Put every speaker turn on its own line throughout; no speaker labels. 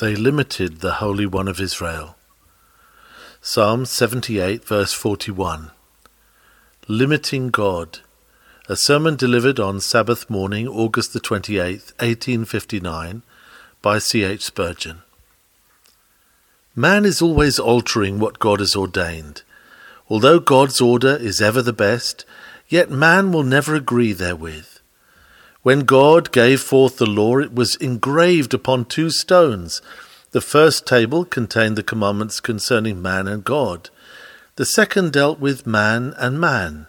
They limited the Holy One of Israel. Psalm 78, verse 41. Limiting God. A sermon delivered on Sabbath morning, August the 28th, 1859, by C. H. Spurgeon. Man is always altering what God has ordained. Although God's order is ever the best, yet man will never agree therewith. When God gave forth the law, it was engraved upon two stones. The first table contained the commandments concerning man and God. The second dealt with man and man.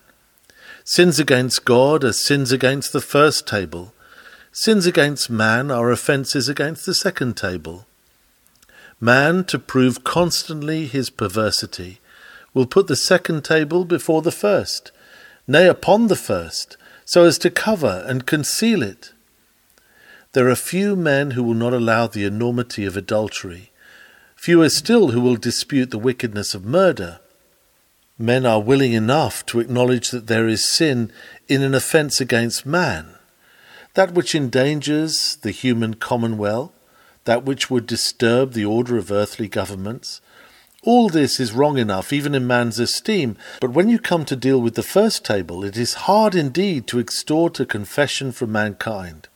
Sins against God are sins against the first table. Sins against man are offences against the second table. Man, to prove constantly his perversity, will put the second table before the first, nay, upon the first, so as to cover and conceal it. There are few men who will not allow the enormity of adultery, fewer still who will dispute the wickedness of murder. Men are willing enough to acknowledge that there is sin in an offence against man, that which endangers the human commonweal, that which would disturb the order of earthly governments, all this is wrong enough, even in man's esteem, but when you come to deal with the first table, it is hard indeed to extort a confession from mankind.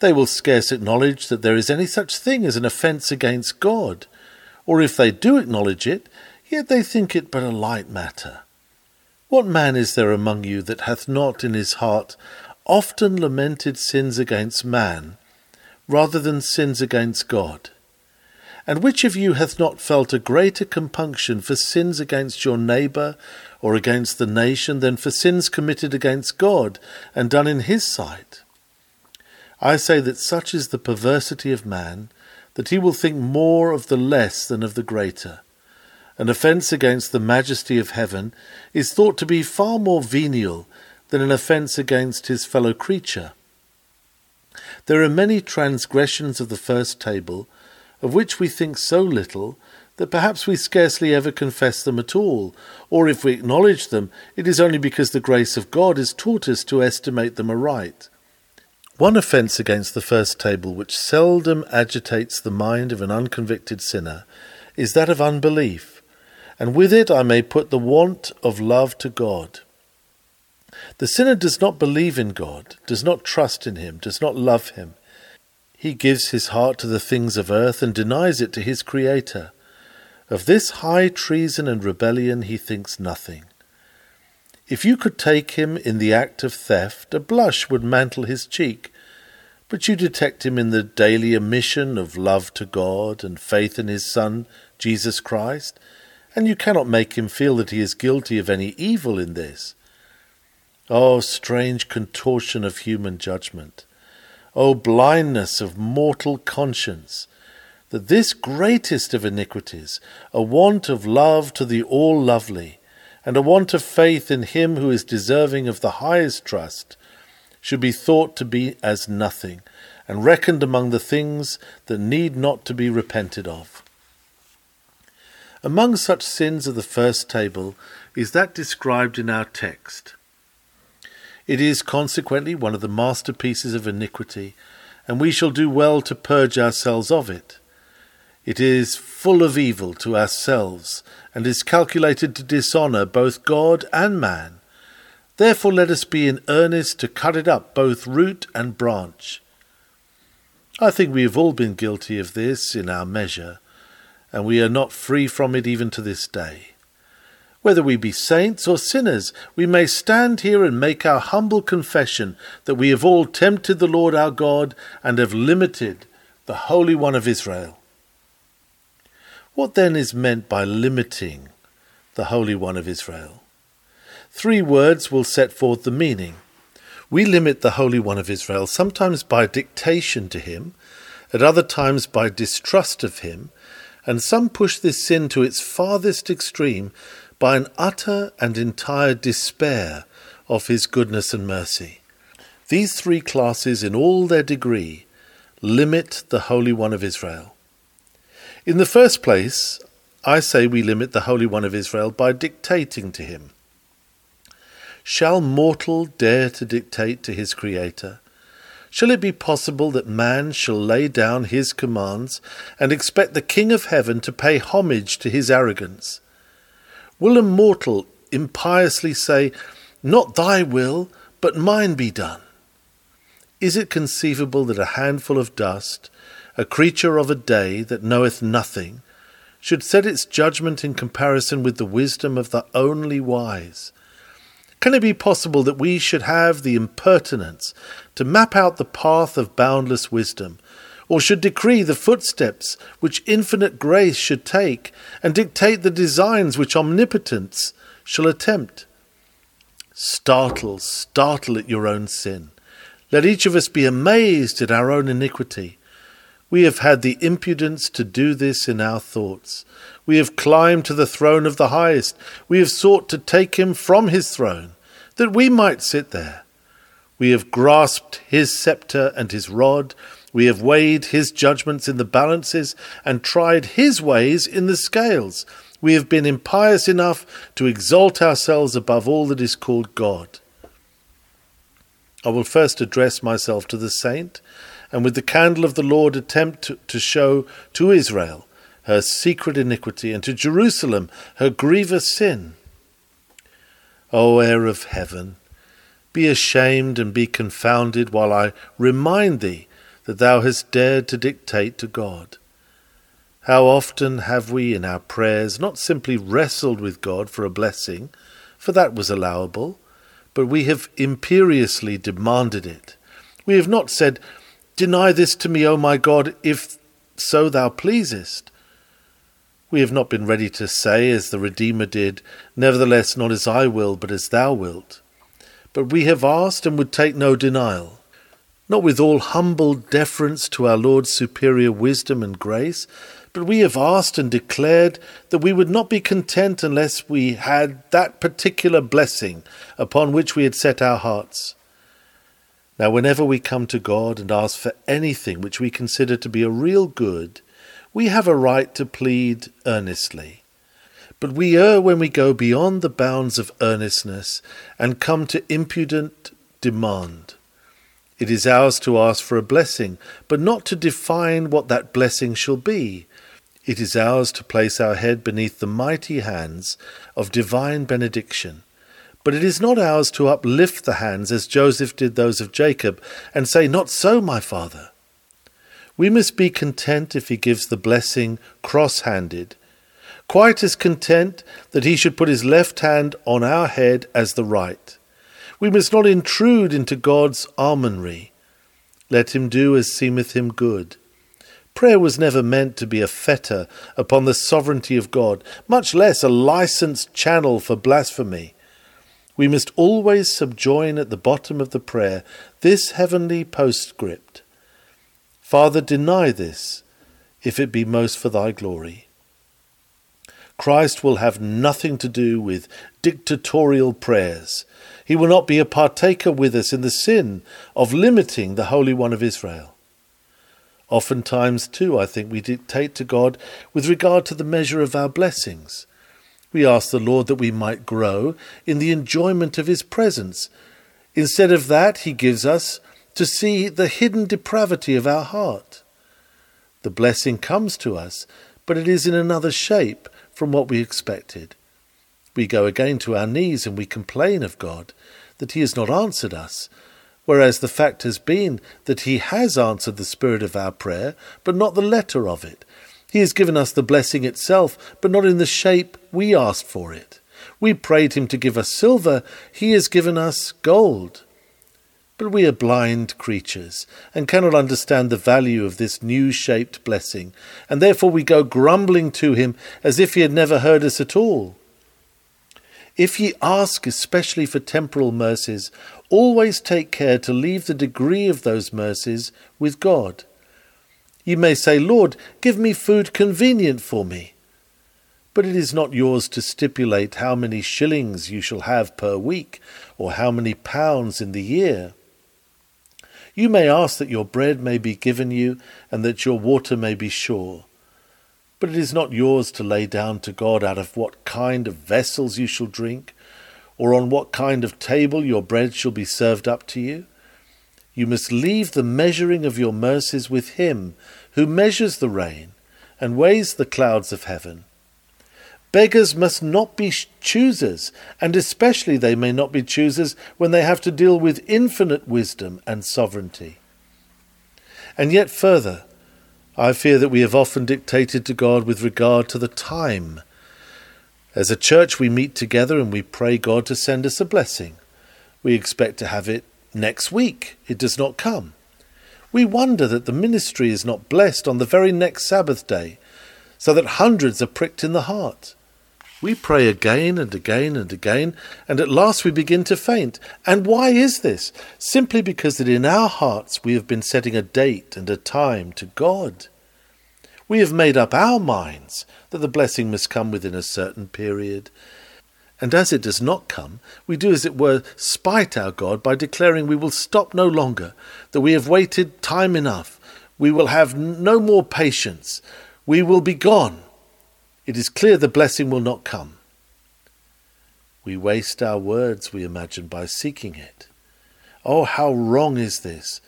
They will scarce acknowledge that there is any such thing as an offence against God, or if they do acknowledge it, yet they think it but a light matter. What man is there among you that hath not in his heart often lamented sins against man, rather than sins against God? And which of you hath not felt a greater compunction for sins against your neighbour or against the nation than for sins committed against God and done in his sight? I say that such is the perversity of man that he will think more of the less than of the greater. An offence against the majesty of heaven is thought to be far more venial than an offence against his fellow creature. There are many transgressions of the first table of which we think so little that perhaps we scarcely ever confess them at all, or if we acknowledge them, it is only because the grace of God has taught us to estimate them aright. One offence against the first table which seldom agitates the mind of an unconvicted sinner is that of unbelief, and with it I may put the want of love to God. The sinner does not believe in God, does not trust in Him, does not love Him. He gives his heart to the things of earth and denies it to his Creator. Of this high treason and rebellion he thinks nothing. If you could take him in the act of theft, a blush would mantle his cheek, but you detect him in the daily omission of love to God and faith in his Son, Jesus Christ, and you cannot make him feel that he is guilty of any evil in this. Oh, strange contortion of human judgment! O blindness of mortal conscience, that this greatest of iniquities, a want of love to the all lovely, and a want of faith in him who is deserving of the highest trust, should be thought to be as nothing, and reckoned among the things that need not to be repented of. Among such sins of the first table is that described in our text. It is consequently one of the masterpieces of iniquity, and we shall do well to purge ourselves of it. It is full of evil to ourselves, and is calculated to dishonour both God and man. Therefore let us be in earnest to cut it up both root and branch. I think we have all been guilty of this in our measure, and we are not free from it even to this day. Whether we be saints or sinners, we may stand here and make our humble confession that we have all tempted the Lord our God and have limited the Holy One of Israel. What then is meant by limiting the Holy One of Israel? Three words will set forth the meaning. We limit the Holy One of Israel sometimes by dictation to him, at other times by distrust of him, and some push this sin to its farthest extreme by an utter and entire despair of his goodness and mercy. These three classes, in all their degree, limit the Holy One of Israel. In the first place, I say we limit the Holy One of Israel by dictating to him. Shall mortal dare to dictate to his Creator? Shall it be possible that man shall lay down his commands and expect the King of heaven to pay homage to his arrogance? Will a mortal impiously say, Not thy will, but mine be done? Is it conceivable that a handful of dust, a creature of a day that knoweth nothing, should set its judgment in comparison with the wisdom of the only wise? Can it be possible that we should have the impertinence to map out the path of boundless wisdom, or should decree the footsteps which infinite grace should take, and dictate the designs which omnipotence shall attempt? Startle, startle at your own sin. Let each of us be amazed at our own iniquity. We have had the impudence to do this in our thoughts. We have climbed to the throne of the highest. We have sought to take him from his throne, that we might sit there. We have grasped his sceptre and his rod. We have weighed his judgments in the balances and tried his ways in the scales. We have been impious enough to exalt ourselves above all that is called God. I will first address myself to the saint and with the candle of the Lord attempt to, show to Israel her secret iniquity, and to Jerusalem her grievous sin. O heir of heaven, be ashamed and be confounded while I remind thee that thou hast dared to dictate to God. How often have we in our prayers not simply wrestled with God for a blessing, for that was allowable, but we have imperiously demanded it. We have not said, Deny this to me, O my God, if so thou pleasest. We have not been ready to say, as the Redeemer did, Nevertheless, not as I will, but as thou wilt. But we have asked and would take no denial, not with all humble deference to our Lord's superior wisdom and grace, but we have asked and declared that we would not be content unless we had that particular blessing upon which we had set our hearts. Now, whenever we come to God and ask for anything which we consider to be a real good, we have a right to plead earnestly. But we err when we go beyond the bounds of earnestness and come to impudent demand. It is ours to ask for a blessing, but not to define what that blessing shall be. It is ours to place our head beneath the mighty hands of divine benediction but it is not ours to uplift the hands as Joseph did those of Jacob, and say, Not so, my father. We must be content if he gives the blessing cross handed, quite as content that he should put his left hand on our head as the right. We must not intrude into God's almonry. Let him do as seemeth him good. Prayer was never meant to be a fetter upon the sovereignty of God, much less a licensed channel for blasphemy. We must always subjoin at the bottom of the prayer this heavenly postscript Father, deny this, if it be most for thy glory. Christ will have nothing to do with dictatorial prayers. He will not be a partaker with us in the sin of limiting the Holy One of Israel. Oftentimes, too, I think we dictate to God with regard to the measure of our blessings. We ask the Lord that we might grow in the enjoyment of His presence. Instead of that, He gives us to see the hidden depravity of our heart. The blessing comes to us, but it is in another shape from what we expected. We go again to our knees and we complain of God that He has not answered us, whereas the fact has been that He has answered the spirit of our prayer, but not the letter of it, he has given us the blessing itself, but not in the shape we asked for it. We prayed him to give us silver, he has given us gold. But we are blind creatures, and cannot understand the value of this new shaped blessing, and therefore we go grumbling to him as if he had never heard us at all. If ye ask especially for temporal mercies, always take care to leave the degree of those mercies with God. You may say, Lord, give me food convenient for me. But it is not yours to stipulate how many shillings you shall have per week, or how many pounds in the year. You may ask that your bread may be given you, and that your water may be sure. But it is not yours to lay down to God out of what kind of vessels you shall drink, or on what kind of table your bread shall be served up to you. You must leave the measuring of your mercies with Him who measures the rain and weighs the clouds of heaven. Beggars must not be choosers, and especially they may not be choosers when they have to deal with infinite wisdom and sovereignty. And yet, further, I fear that we have often dictated to God with regard to the time. As a church, we meet together and we pray God to send us a blessing. We expect to have it next week. It does not come. We wonder that the ministry is not blessed on the very next Sabbath day, so that hundreds are pricked in the heart. We pray again and again and again, and at last we begin to faint. And why is this? Simply because that in our hearts we have been setting a date and a time to God. We have made up our minds that the blessing must come within a certain period. And as it does not come, we do, as it were, spite our God by declaring we will stop no longer, that we have waited time enough, we will have no more patience, we will be gone it is clear the blessing will not come. We waste our words, we imagine, by seeking it. Oh, how wrong is this!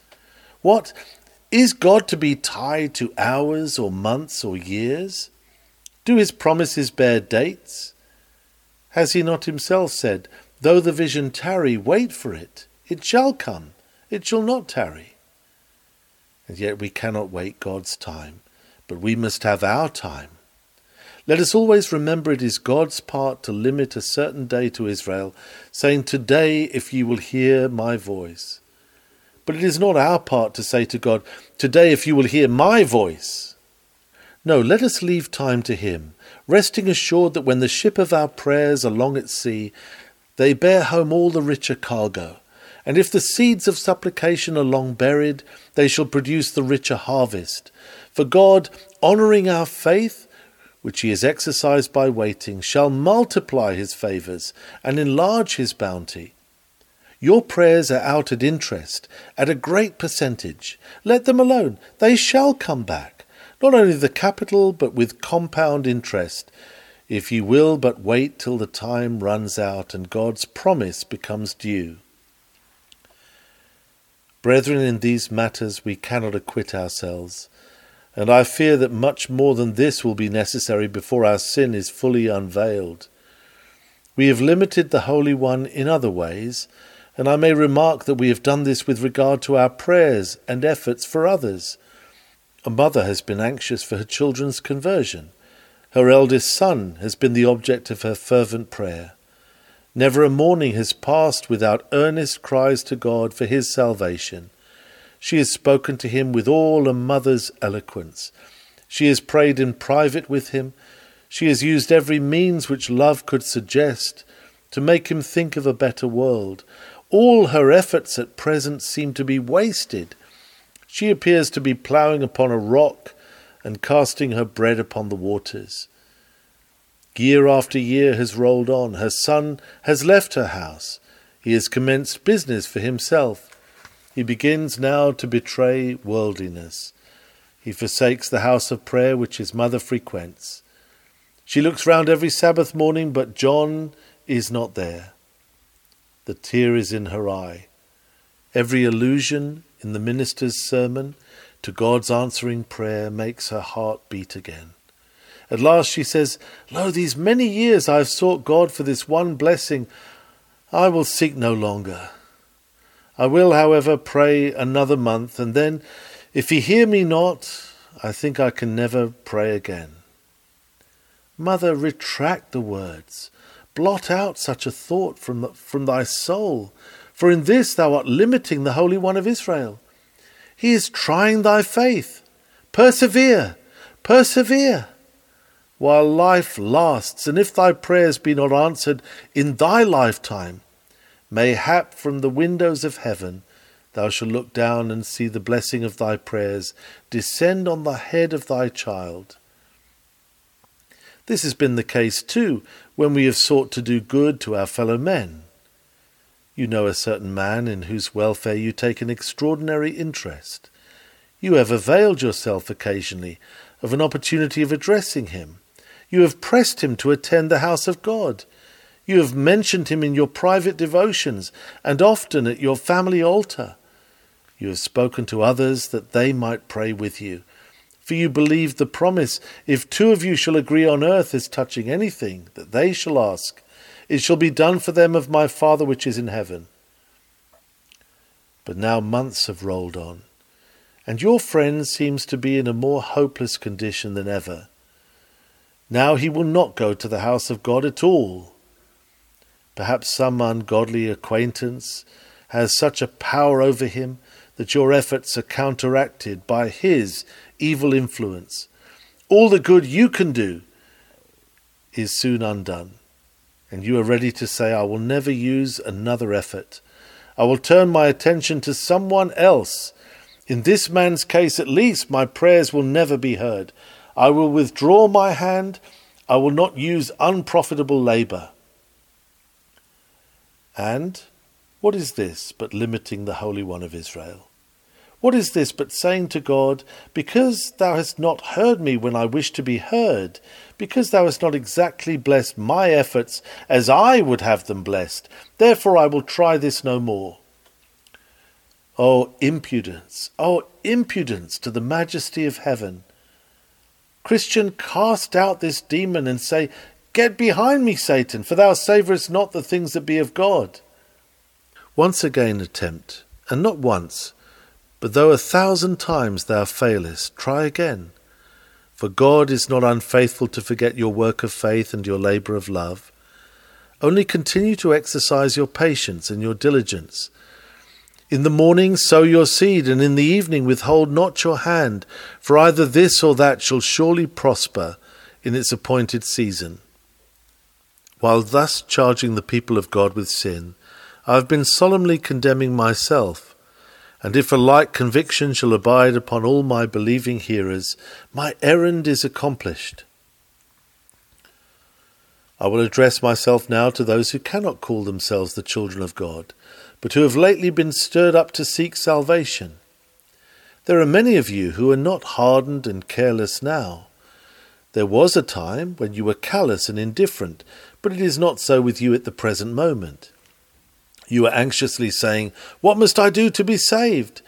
What? Is God to be tied to hours or months or years? Do his promises bear dates? Has he not himself said, Though the vision tarry, wait for it. It shall come, it shall not tarry. And yet we cannot wait God's time, but we must have our time. Let us always remember it is God's part to limit a certain day to Israel, saying, Today, if ye will hear my voice. But it is not our part to say to God, Today, if you will hear my voice. No, let us leave time to Him, resting assured that when the ship of our prayers along at sea, they bear home all the richer cargo. And if the seeds of supplication are long buried, they shall produce the richer harvest. For God, honouring our faith, which he has exercised by waiting, shall multiply his favours and enlarge his bounty. Your prayers are out at interest, at a great percentage. Let them alone. They shall come back, not only the capital, but with compound interest, if ye will but wait till the time runs out and God's promise becomes due. Brethren, in these matters we cannot acquit ourselves and I fear that much more than this will be necessary before our sin is fully unveiled. We have limited the Holy One in other ways, and I may remark that we have done this with regard to our prayers and efforts for others. A mother has been anxious for her children's conversion. Her eldest son has been the object of her fervent prayer. Never a morning has passed without earnest cries to God for his salvation. She has spoken to him with all a mother's eloquence. She has prayed in private with him. She has used every means which love could suggest to make him think of a better world. All her efforts at present seem to be wasted. She appears to be ploughing upon a rock and casting her bread upon the waters. Year after year has rolled on. Her son has left her house. He has commenced business for himself. He begins now to betray worldliness. He forsakes the house of prayer which his mother frequents. She looks round every Sabbath morning, but John is not there. The tear is in her eye. Every allusion in the minister's sermon to God's answering prayer makes her heart beat again. At last she says, Lo, these many years I have sought God for this one blessing. I will seek no longer. I will, however, pray another month, and then, if he hear me not, I think I can never pray again. Mother, retract the words. Blot out such a thought from, from thy soul, for in this thou art limiting the Holy One of Israel. He is trying thy faith. Persevere, persevere, while life lasts, and if thy prayers be not answered in thy lifetime, Mayhap from the windows of heaven thou shalt look down and see the blessing of thy prayers descend on the head of thy child. This has been the case too when we have sought to do good to our fellow men. You know a certain man in whose welfare you take an extraordinary interest. You have availed yourself occasionally of an opportunity of addressing him. You have pressed him to attend the house of God. You have mentioned him in your private devotions and often at your family altar. You have spoken to others that they might pray with you. For you believed the promise, if two of you shall agree on earth as touching anything that they shall ask, it shall be done for them of my Father which is in heaven. But now months have rolled on, and your friend seems to be in a more hopeless condition than ever. Now he will not go to the house of God at all. Perhaps some ungodly acquaintance has such a power over him that your efforts are counteracted by his evil influence. All the good you can do is soon undone, and you are ready to say, I will never use another effort. I will turn my attention to someone else. In this man's case, at least, my prayers will never be heard. I will withdraw my hand. I will not use unprofitable labour. And what is this but limiting the Holy One of Israel? What is this but saying to God, Because thou hast not heard me when I wish to be heard, because thou hast not exactly blessed my efforts as I would have them blessed, therefore I will try this no more. O oh, impudence, O oh, impudence to the majesty of heaven! Christian, cast out this demon and say, Get behind me, Satan, for thou savourest not the things that be of God. Once again attempt, and not once, but though a thousand times thou failest, try again. For God is not unfaithful to forget your work of faith and your labour of love. Only continue to exercise your patience and your diligence. In the morning sow your seed, and in the evening withhold not your hand, for either this or that shall surely prosper in its appointed season. While thus charging the people of God with sin, I have been solemnly condemning myself. And if a like conviction shall abide upon all my believing hearers, my errand is accomplished. I will address myself now to those who cannot call themselves the children of God, but who have lately been stirred up to seek salvation. There are many of you who are not hardened and careless now. There was a time when you were callous and indifferent, but it is not so with you at the present moment. You are anxiously saying, What must I do to be saved?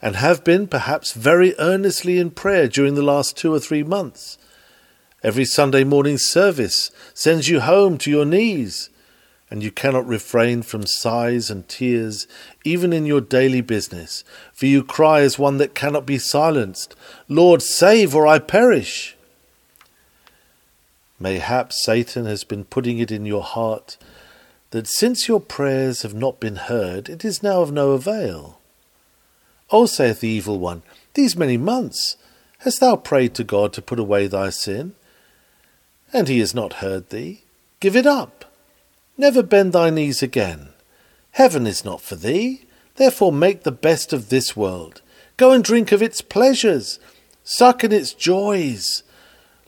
and have been perhaps very earnestly in prayer during the last two or three months. Every Sunday morning service sends you home to your knees, and you cannot refrain from sighs and tears even in your daily business, for you cry as one that cannot be silenced, Lord, save or I perish. Mayhap Satan has been putting it in your heart that since your prayers have not been heard, it is now of no avail. O, saith the evil one, these many months hast thou prayed to God to put away thy sin, and he has not heard thee. Give it up. Never bend thy knees again. Heaven is not for thee. Therefore make the best of this world. Go and drink of its pleasures. Suck in its joys.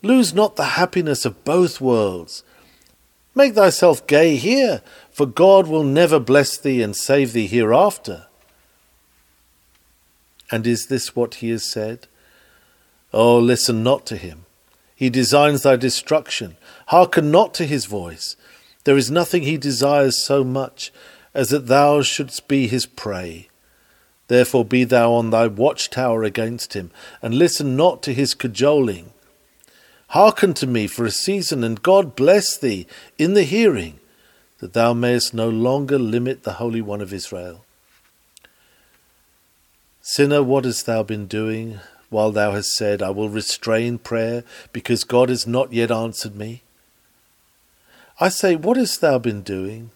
Lose not the happiness of both worlds. Make thyself gay here, for God will never bless thee and save thee hereafter. And is this what he has said? Oh, listen not to him. He designs thy destruction. Hearken not to his voice. There is nothing he desires so much as that thou shouldst be his prey. Therefore be thou on thy watchtower against him, and listen not to his cajoling. Hearken to me for a season, and God bless thee in the hearing, that thou mayest no longer limit the Holy One of Israel. Sinner, what hast thou been doing while thou hast said, I will restrain prayer because God has not yet answered me? I say, what hast thou been doing?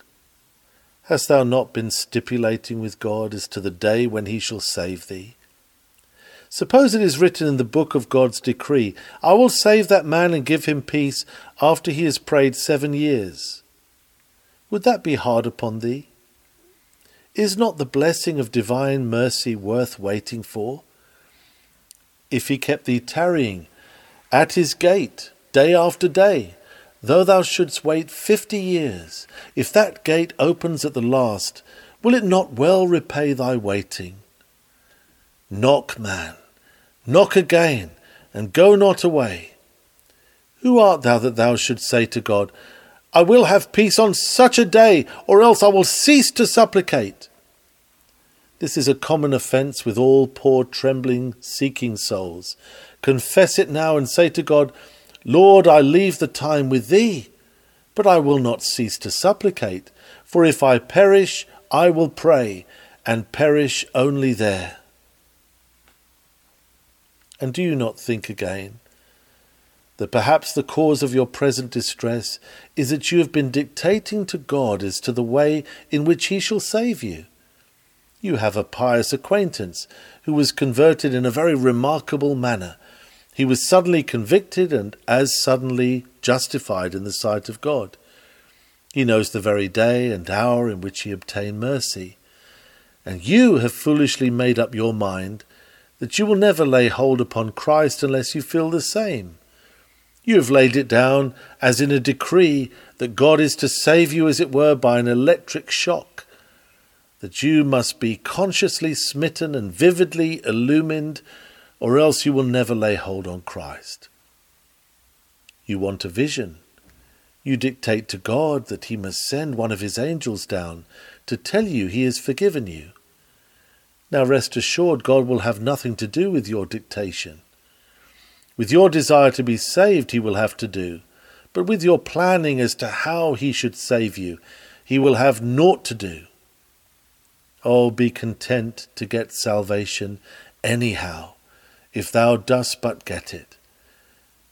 Hast thou not been stipulating with God as to the day when he shall save thee? Suppose it is written in the book of God's decree, I will save that man and give him peace after he has prayed seven years. Would that be hard upon thee? Is not the blessing of divine mercy worth waiting for? If he kept thee tarrying at his gate day after day, though thou shouldst wait fifty years, if that gate opens at the last, will it not well repay thy waiting? Knock, man, knock again, and go not away. Who art thou that thou shouldst say to God, I will have peace on such a day, or else I will cease to supplicate. This is a common offence with all poor, trembling, seeking souls. Confess it now and say to God, Lord, I leave the time with Thee, but I will not cease to supplicate, for if I perish, I will pray, and perish only there. And do you not think again that perhaps the cause of your present distress is that you have been dictating to God as to the way in which He shall save you? You have a pious acquaintance who was converted in a very remarkable manner. He was suddenly convicted and as suddenly justified in the sight of God. He knows the very day and hour in which he obtained mercy. And you have foolishly made up your mind that you will never lay hold upon Christ unless you feel the same. You have laid it down as in a decree that God is to save you, as it were, by an electric shock that you must be consciously smitten and vividly illumined, or else you will never lay hold on Christ. You want a vision. You dictate to God that He must send one of His angels down to tell you He has forgiven you. Now rest assured, God will have nothing to do with your dictation. With your desire to be saved, He will have to do, but with your planning as to how He should save you, He will have naught to do. Oh, be content to get salvation anyhow, if thou dost but get it.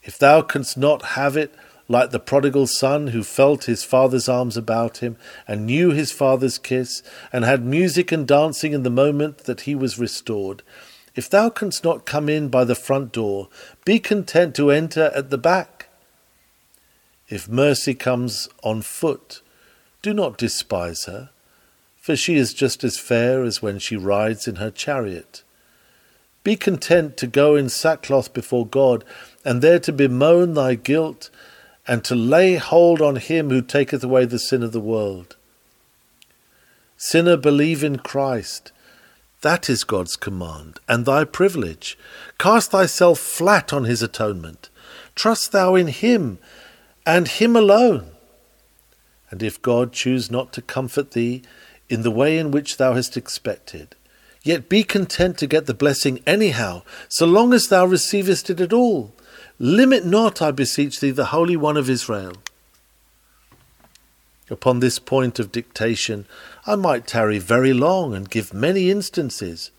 If thou canst not have it, like the prodigal son who felt his father's arms about him, and knew his father's kiss, and had music and dancing in the moment that he was restored, if thou canst not come in by the front door, be content to enter at the back. If mercy comes on foot, do not despise her for she is just as fair as when she rides in her chariot. Be content to go in sackcloth before God, and there to bemoan thy guilt, and to lay hold on him who taketh away the sin of the world. Sinner, believe in Christ. That is God's command, and thy privilege. Cast thyself flat on his atonement. Trust thou in him, and him alone. And if God choose not to comfort thee, in the way in which thou hast expected. Yet be content to get the blessing anyhow, so long as thou receivest it at all. Limit not, I beseech thee, the Holy One of Israel. Upon this point of dictation, I might tarry very long and give many instances,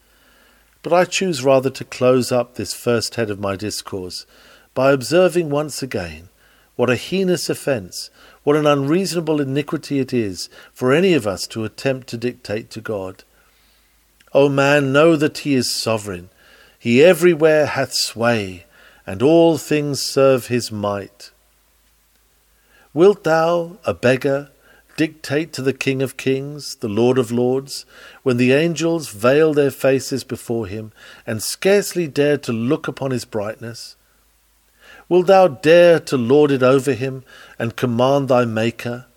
but I choose rather to close up this first head of my discourse by observing once again what a heinous offence what an unreasonable iniquity it is for any of us to attempt to dictate to God. O man, know that he is sovereign. He everywhere hath sway, and all things serve his might. Wilt thou, a beggar, dictate to the King of kings, the Lord of lords, when the angels veil their faces before him, and scarcely dare to look upon his brightness? Wilt thou dare to lord it over him and command thy Maker?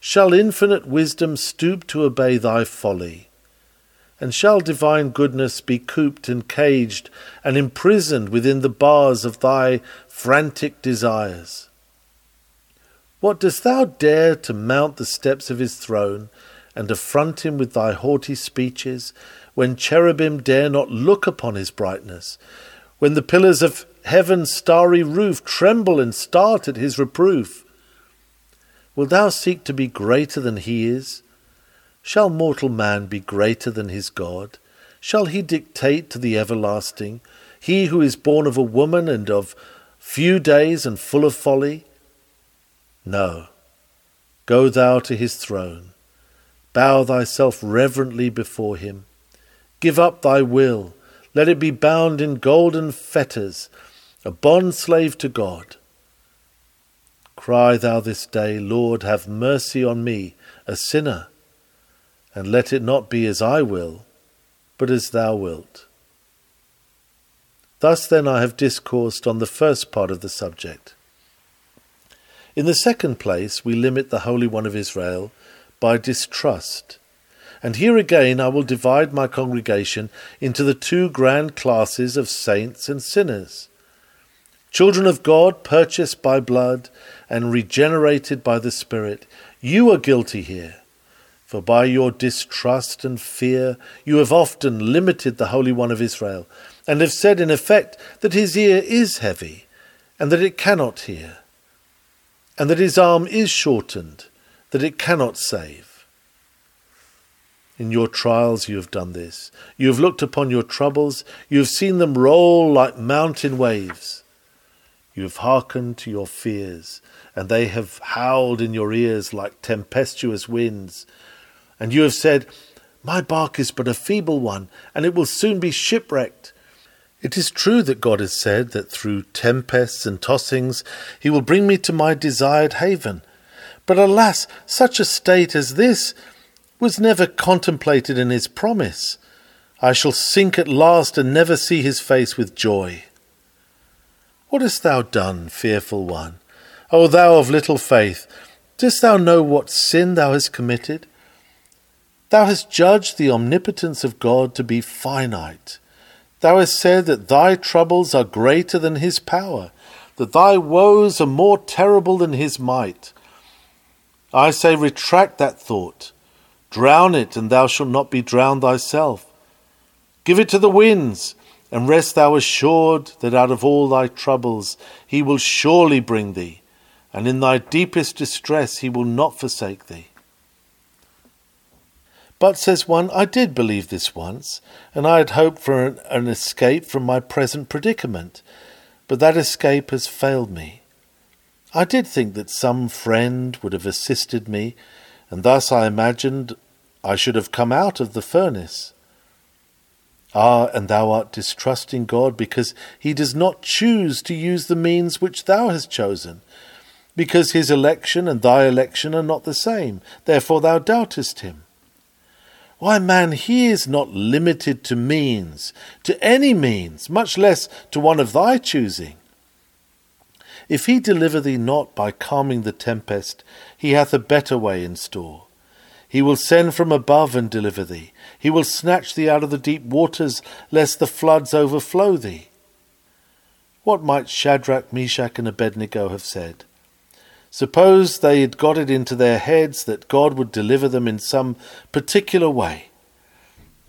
Shall infinite wisdom stoop to obey thy folly? And shall divine goodness be cooped and caged and imprisoned within the bars of thy frantic desires? What dost thou dare to mount the steps of his throne and affront him with thy haughty speeches, when cherubim dare not look upon his brightness, when the pillars of heaven's starry roof tremble and start at his reproof? Wilt thou seek to be greater than he is? Shall mortal man be greater than his God? Shall he dictate to the everlasting, he who is born of a woman and of few days and full of folly? No. Go thou to his throne. Bow thyself reverently before him. Give up thy will. Let it be bound in golden fetters a bond slave to God. Cry thou this day, Lord, have mercy on me, a sinner, and let it not be as I will, but as thou wilt. Thus then I have discoursed on the first part of the subject. In the second place, we limit the Holy One of Israel by distrust. And here again I will divide my congregation into the two grand classes of saints and sinners. Children of God, purchased by blood and regenerated by the Spirit, you are guilty here. For by your distrust and fear you have often limited the Holy One of Israel, and have said in effect that his ear is heavy, and that it cannot hear, and that his arm is shortened, that it cannot save. In your trials you have done this. You have looked upon your troubles, you have seen them roll like mountain waves. You have hearkened to your fears, and they have howled in your ears like tempestuous winds. And you have said, My bark is but a feeble one, and it will soon be shipwrecked. It is true that God has said that through tempests and tossings he will bring me to my desired haven. But alas, such a state as this was never contemplated in his promise. I shall sink at last and never see his face with joy. What hast thou done, fearful one? O thou of little faith, dost thou know what sin thou hast committed? Thou hast judged the omnipotence of God to be finite. Thou hast said that thy troubles are greater than his power, that thy woes are more terrible than his might. I say, retract that thought. Drown it, and thou shalt not be drowned thyself. Give it to the winds, and rest thou assured that out of all thy troubles he will surely bring thee, and in thy deepest distress he will not forsake thee. But, says one, I did believe this once, and I had hoped for an, an, escape from my present predicament, but that escape has failed me. I did think that some friend would have assisted me, and thus I imagined I should have come out of the furnace. Ah, and thou art distrusting God because he does not choose to use the means which thou hast chosen, because his election and thy election are not the same, therefore thou doubtest him. Why, man, he is not limited to means, to any means, much less to one of thy choosing. If he deliver thee not by calming the tempest, he hath a better way in store. He will send from above and deliver thee. He will snatch thee out of the deep waters, lest the floods overflow thee. What might Shadrach, Meshach, and Abednego have said? Suppose they had got it into their heads that God would deliver them in some particular way.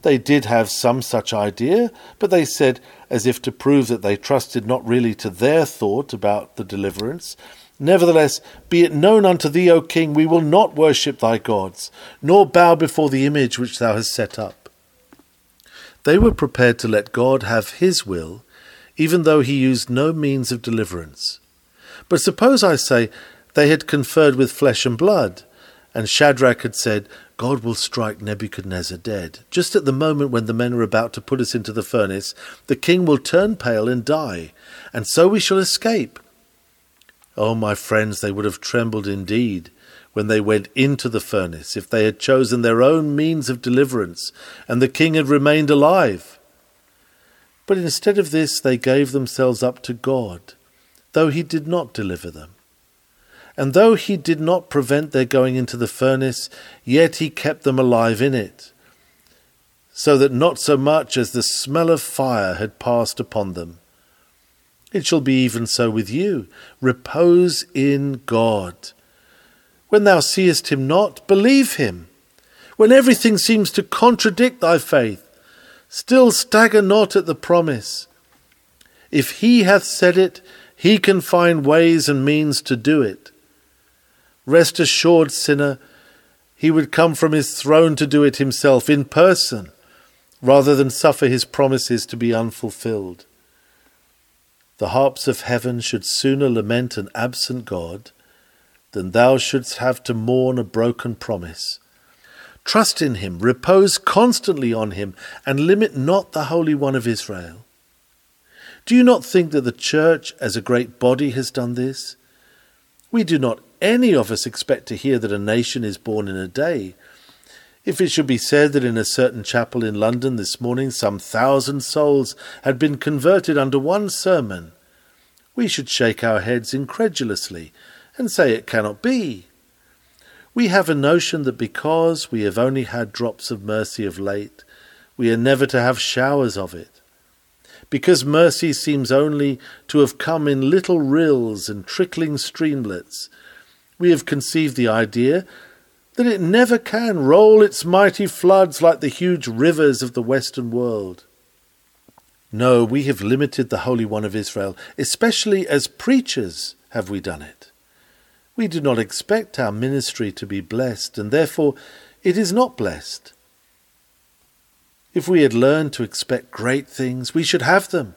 They did have some such idea, but they said, as if to prove that they trusted not really to their thought about the deliverance, Nevertheless, be it known unto thee, O king, we will not worship thy gods, nor bow before the image which thou hast set up. They were prepared to let God have his will, even though he used no means of deliverance. But suppose I say, they had conferred with flesh and blood, and Shadrach had said, God will strike Nebuchadnezzar dead. Just at the moment when the men are about to put us into the furnace, the king will turn pale and die, and so we shall escape. Oh, my friends, they would have trembled indeed when they went into the furnace if they had chosen their own means of deliverance, and the king had remained alive. But instead of this, they gave themselves up to God, though he did not deliver them. And though he did not prevent their going into the furnace, yet he kept them alive in it, so that not so much as the smell of fire had passed upon them. It shall be even so with you. Repose in God. When thou seest him not, believe him. When everything seems to contradict thy faith, still stagger not at the promise. If he hath said it, he can find ways and means to do it. Rest assured, sinner, he would come from his throne to do it himself in person, rather than suffer his promises to be unfulfilled. The harps of heaven should sooner lament an absent God than thou shouldst have to mourn a broken promise. Trust in him, repose constantly on him, and limit not the Holy One of Israel. Do you not think that the Church as a great body has done this? We do not any of us expect to hear that a nation is born in a day. If it should be said that in a certain chapel in London this morning some thousand souls had been converted under one sermon, we should shake our heads incredulously and say it cannot be. We have a notion that because we have only had drops of mercy of late, we are never to have showers of it. Because mercy seems only to have come in little rills and trickling streamlets, we have conceived the idea that it never can roll its mighty floods like the huge rivers of the Western world. No, we have limited the Holy One of Israel, especially as preachers have we done it. We do not expect our ministry to be blessed, and therefore it is not blessed. If we had learned to expect great things, we should have them.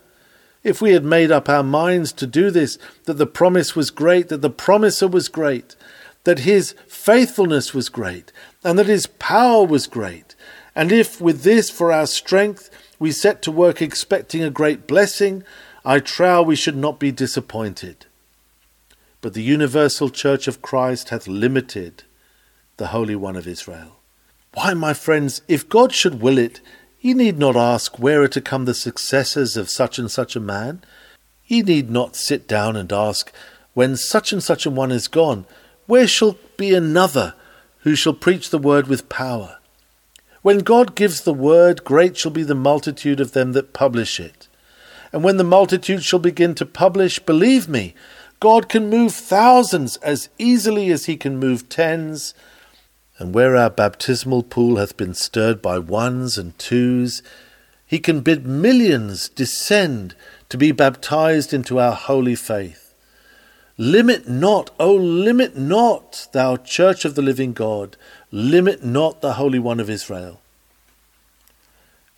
If we had made up our minds to do this, that the promise was great, that the promiser was great, that his faithfulness was great, and that his power was great, and if with this for our strength we set to work expecting a great blessing, I trow we should not be disappointed. But the universal church of Christ hath limited the Holy One of Israel. Why, my friends, if God should will it, ye need not ask where are to come the successors of such and such a man. Ye need not sit down and ask, when such and such a one is gone, where shall be another who shall preach the word with power? When God gives the word, great shall be the multitude of them that publish it. And when the multitude shall begin to publish, believe me, God can move thousands as easily as he can move tens. And where our baptismal pool hath been stirred by ones and twos, he can bid millions descend to be baptized into our holy faith. Limit not, O oh, limit not, thou church of the living God, Limit not the Holy One of Israel.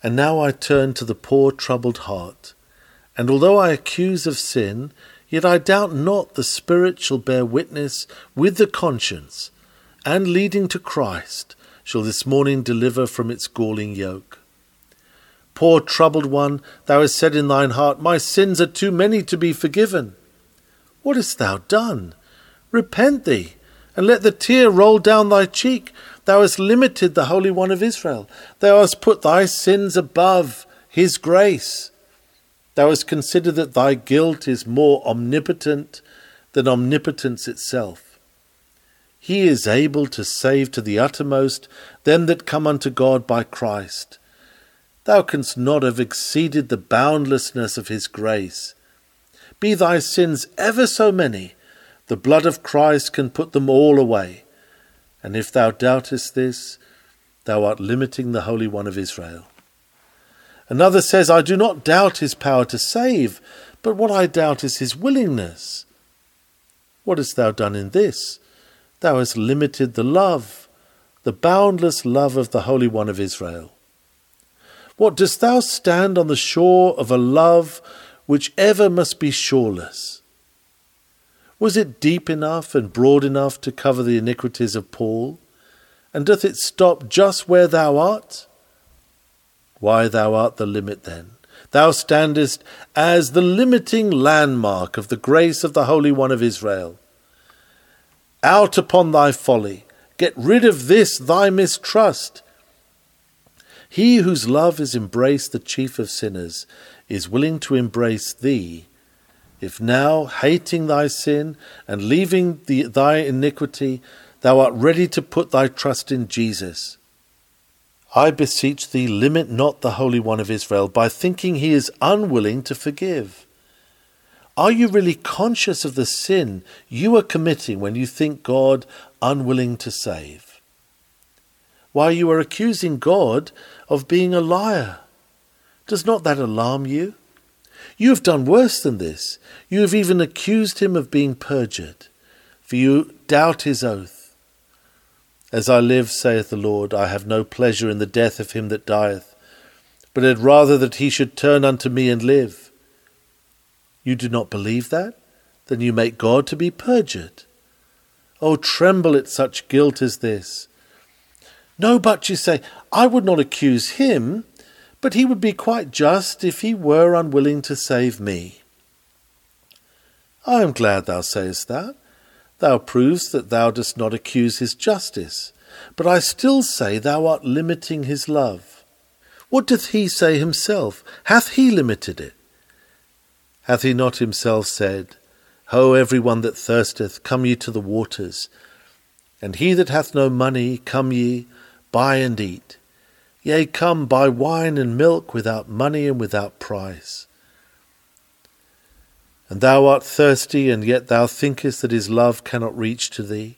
And now I turn to the poor troubled heart, and although I accuse of sin, yet I doubt not the Spirit shall bear witness with the conscience, and leading to Christ, shall this morning deliver from its galling yoke. Poor troubled one, thou hast said in thine heart, My sins are too many to be forgiven. What hast thou done? Repent thee, and let the tear roll down thy cheek. Thou hast limited the Holy One of Israel. Thou hast put thy sins above his grace. Thou hast considered that thy guilt is more omnipotent than omnipotence itself. He is able to save to the uttermost them that come unto God by Christ. Thou canst not have exceeded the boundlessness of his grace. Be thy sins ever so many, the blood of Christ can put them all away. And if thou doubtest this, thou art limiting the Holy One of Israel. Another says, I do not doubt his power to save, but what I doubt is his willingness. What hast thou done in this? Thou hast limited the love, the boundless love of the Holy One of Israel. What dost thou stand on the shore of a love which ever must be shoreless? Was it deep enough and broad enough to cover the iniquities of Paul? And doth it stop just where thou art? Why, thou art the limit then. Thou standest as the limiting landmark of the grace of the Holy One of Israel. Out upon thy folly! Get rid of this thy mistrust! He whose love is embraced the chief of sinners is willing to embrace thee if now, hating thy sin and leaving the, thy iniquity, thou art ready to put thy trust in Jesus, I beseech thee, limit not the Holy One of Israel by thinking he is unwilling to forgive. Are you really conscious of the sin you are committing when you think God unwilling to save? Why, you are accusing God of being a liar. Does not that alarm you? You have done worse than this. You have even accused him of being perjured, for you doubt his oath. As I live, saith the Lord, I have no pleasure in the death of him that dieth, but had rather that he should turn unto me and live. You do not believe that? Then you make God to be perjured. Oh, tremble at such guilt as this. No, but you say, I would not accuse him. But he would be quite just if he were unwilling to save me. I am glad thou sayest that. Thou provest that thou dost not accuse his justice. But I still say thou art limiting his love. What doth he say himself? Hath he limited it? Hath he not himself said, Ho, every one that thirsteth, come ye to the waters, and he that hath no money, come ye, buy and eat. Yea, come, buy wine and milk without money and without price. And thou art thirsty, and yet thou thinkest that his love cannot reach to thee.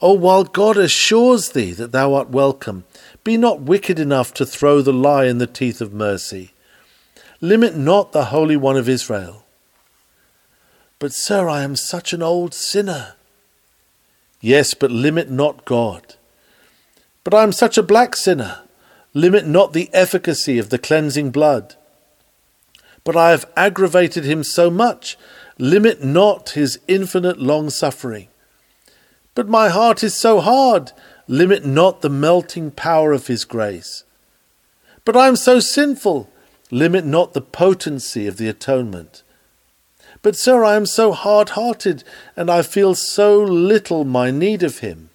O while God assures thee that thou art welcome, be not wicked enough to throw the lie in the teeth of mercy. Limit not the Holy One of Israel. But, sir, I am such an old sinner. Yes, but limit not God. But I am such a black sinner. Limit not the efficacy of the cleansing blood. But I have aggravated him so much. Limit not his infinite long suffering. But my heart is so hard. Limit not the melting power of his grace. But I am so sinful. Limit not the potency of the atonement. But, sir, I am so hard hearted, and I feel so little my need of him.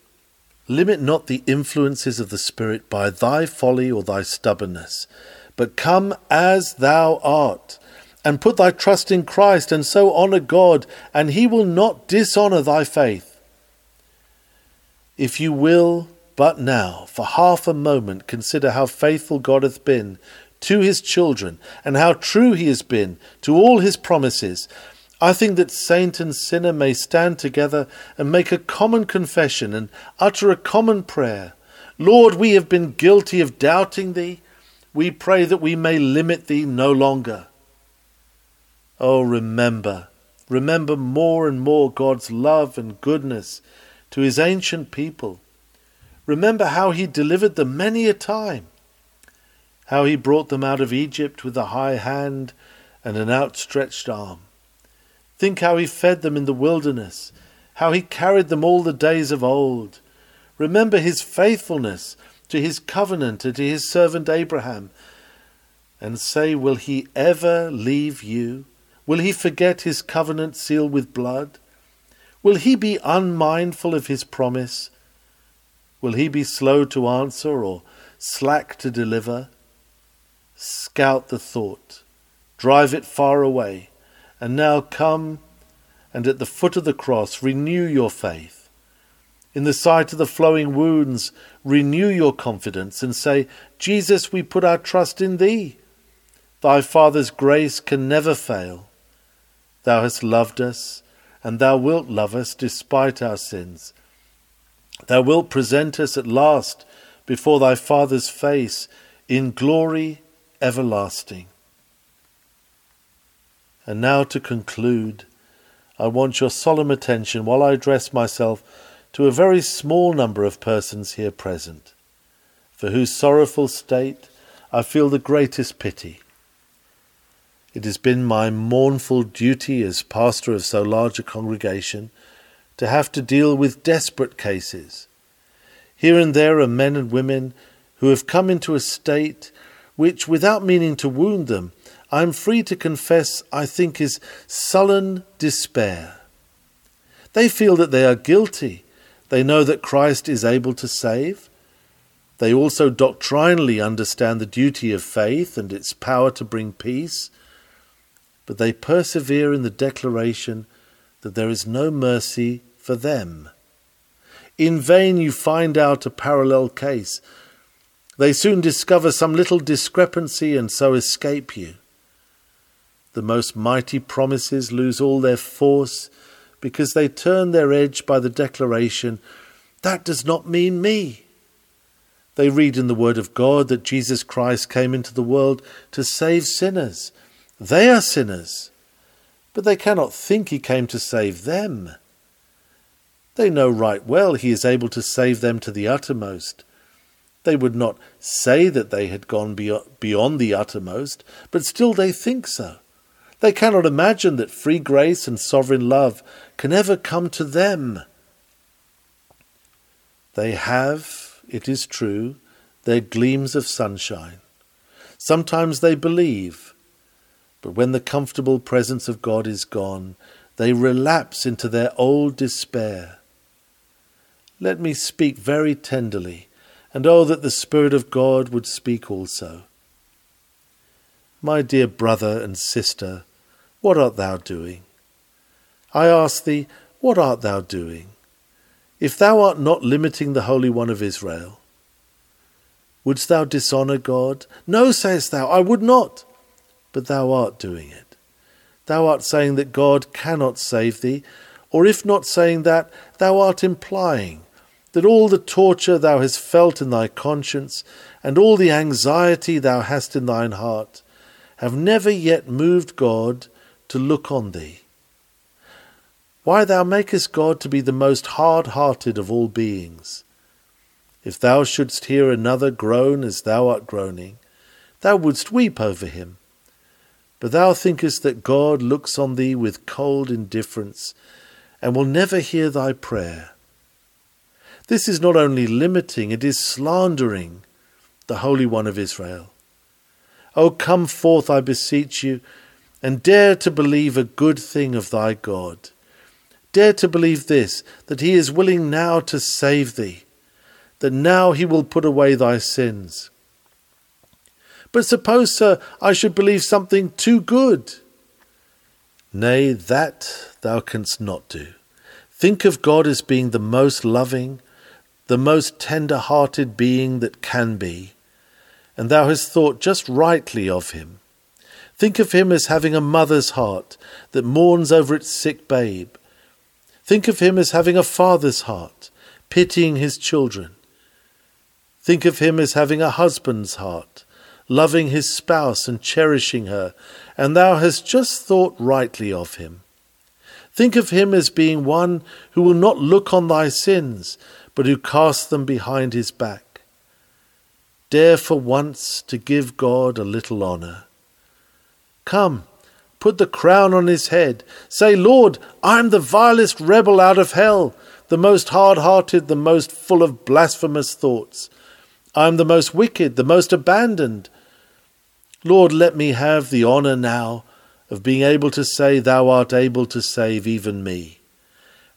Limit not the influences of the Spirit by thy folly or thy stubbornness, but come as thou art, and put thy trust in Christ, and so honour God, and he will not dishonour thy faith. If you will but now, for half a moment, consider how faithful God hath been to his children, and how true he has been to all his promises, I think that saint and sinner may stand together and make a common confession and utter a common prayer. Lord, we have been guilty of doubting thee. We pray that we may limit thee no longer. Oh, remember, remember more and more God's love and goodness to his ancient people. Remember how he delivered them many a time, how he brought them out of Egypt with a high hand and an outstretched arm Think how he fed them in the wilderness, how he carried them all the days of old. Remember his faithfulness to his covenant and to his servant Abraham, and say, Will he ever leave you? Will he forget his covenant sealed with blood? Will he be unmindful of his promise? Will he be slow to answer or slack to deliver? Scout the thought, drive it far away and now come and at the foot of the cross renew your faith. In the sight of the flowing wounds, renew your confidence and say, Jesus, we put our trust in thee. Thy Father's grace can never fail. Thou hast loved us, and thou wilt love us despite our sins. Thou wilt present us at last before thy Father's face in glory everlasting. And now to conclude, I want your solemn attention while I address myself to a very small number of persons here present, for whose sorrowful state I feel the greatest pity. It has been my mournful duty as pastor of so large a congregation to have to deal with desperate cases. Here and there are men and women who have come into a state which, without meaning to wound them, I am free to confess I think is sullen despair. They feel that they are guilty. They know that Christ is able to save. They also doctrinally understand the duty of faith and its power to bring peace. But they persevere in the declaration that there is no mercy for them. In vain you find out a parallel case. They soon discover some little discrepancy and so escape you. The most mighty promises lose all their force because they turn their edge by the declaration, That does not mean me. They read in the Word of God that Jesus Christ came into the world to save sinners. They are sinners, but they cannot think he came to save them. They know right well he is able to save them to the uttermost. They would not say that they had gone beyond the uttermost, but still they think so. They cannot imagine that free grace and sovereign love can ever come to them. They have, it is true, their gleams of sunshine. Sometimes they believe, but when the comfortable presence of God is gone, they relapse into their old despair. Let me speak very tenderly, and oh, that the Spirit of God would speak also. My dear brother and sister, what art thou doing? I ask thee, What art thou doing? If thou art not limiting the Holy One of Israel, wouldst thou dishonour God? No, sayest thou, I would not. But thou art doing it. Thou art saying that God cannot save thee, or if not saying that, thou art implying that all the torture thou hast felt in thy conscience, and all the anxiety thou hast in thine heart, have never yet moved God to look on thee. Why thou makest God to be the most hard hearted of all beings. If thou shouldst hear another groan as thou art groaning, thou wouldst weep over him. But thou thinkest that God looks on thee with cold indifference, and will never hear thy prayer. This is not only limiting, it is slandering the Holy One of Israel. O come forth, I beseech you, and dare to believe a good thing of thy God. Dare to believe this, that he is willing now to save thee, that now he will put away thy sins. But suppose, sir, I should believe something too good. Nay, that thou canst not do. Think of God as being the most loving, the most tender hearted being that can be, and thou hast thought just rightly of him. Think of him as having a mother's heart that mourns over its sick babe. Think of him as having a father's heart, pitying his children. Think of him as having a husband's heart, loving his spouse and cherishing her, and thou hast just thought rightly of him. Think of him as being one who will not look on thy sins, but who cast them behind his back. Dare for once to give God a little honour. Come, put the crown on his head. Say, Lord, I am the vilest rebel out of hell, the most hard hearted, the most full of blasphemous thoughts. I am the most wicked, the most abandoned. Lord, let me have the honour now of being able to say, Thou art able to save even me.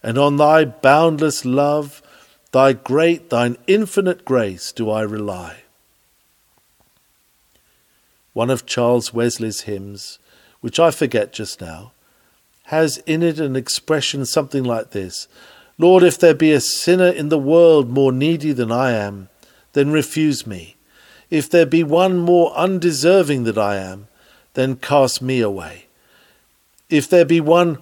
And on thy boundless love, thy great, thine infinite grace do I rely. One of Charles Wesley's hymns, which I forget just now, has in it an expression something like this Lord, if there be a sinner in the world more needy than I am, then refuse me. If there be one more undeserving than I am, then cast me away. If there be one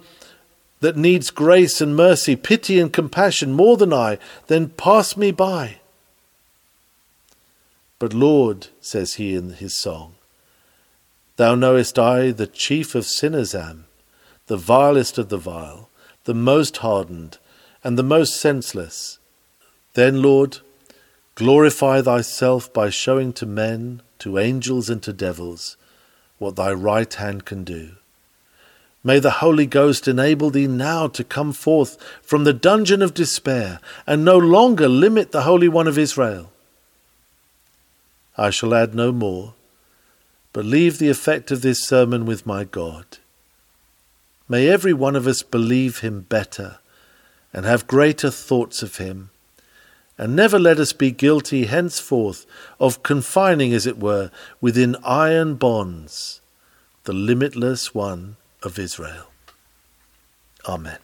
that needs grace and mercy, pity and compassion more than I, then pass me by. But Lord, says he in his song, Thou knowest I the chief of sinners am, the vilest of the vile, the most hardened, and the most senseless. Then, Lord, glorify thyself by showing to men, to angels, and to devils what thy right hand can do. May the Holy Ghost enable thee now to come forth from the dungeon of despair and no longer limit the Holy One of Israel. I shall add no more but leave the effect of this sermon with my God. May every one of us believe him better and have greater thoughts of him, and never let us be guilty henceforth of confining, as it were, within iron bonds the limitless one of Israel. Amen.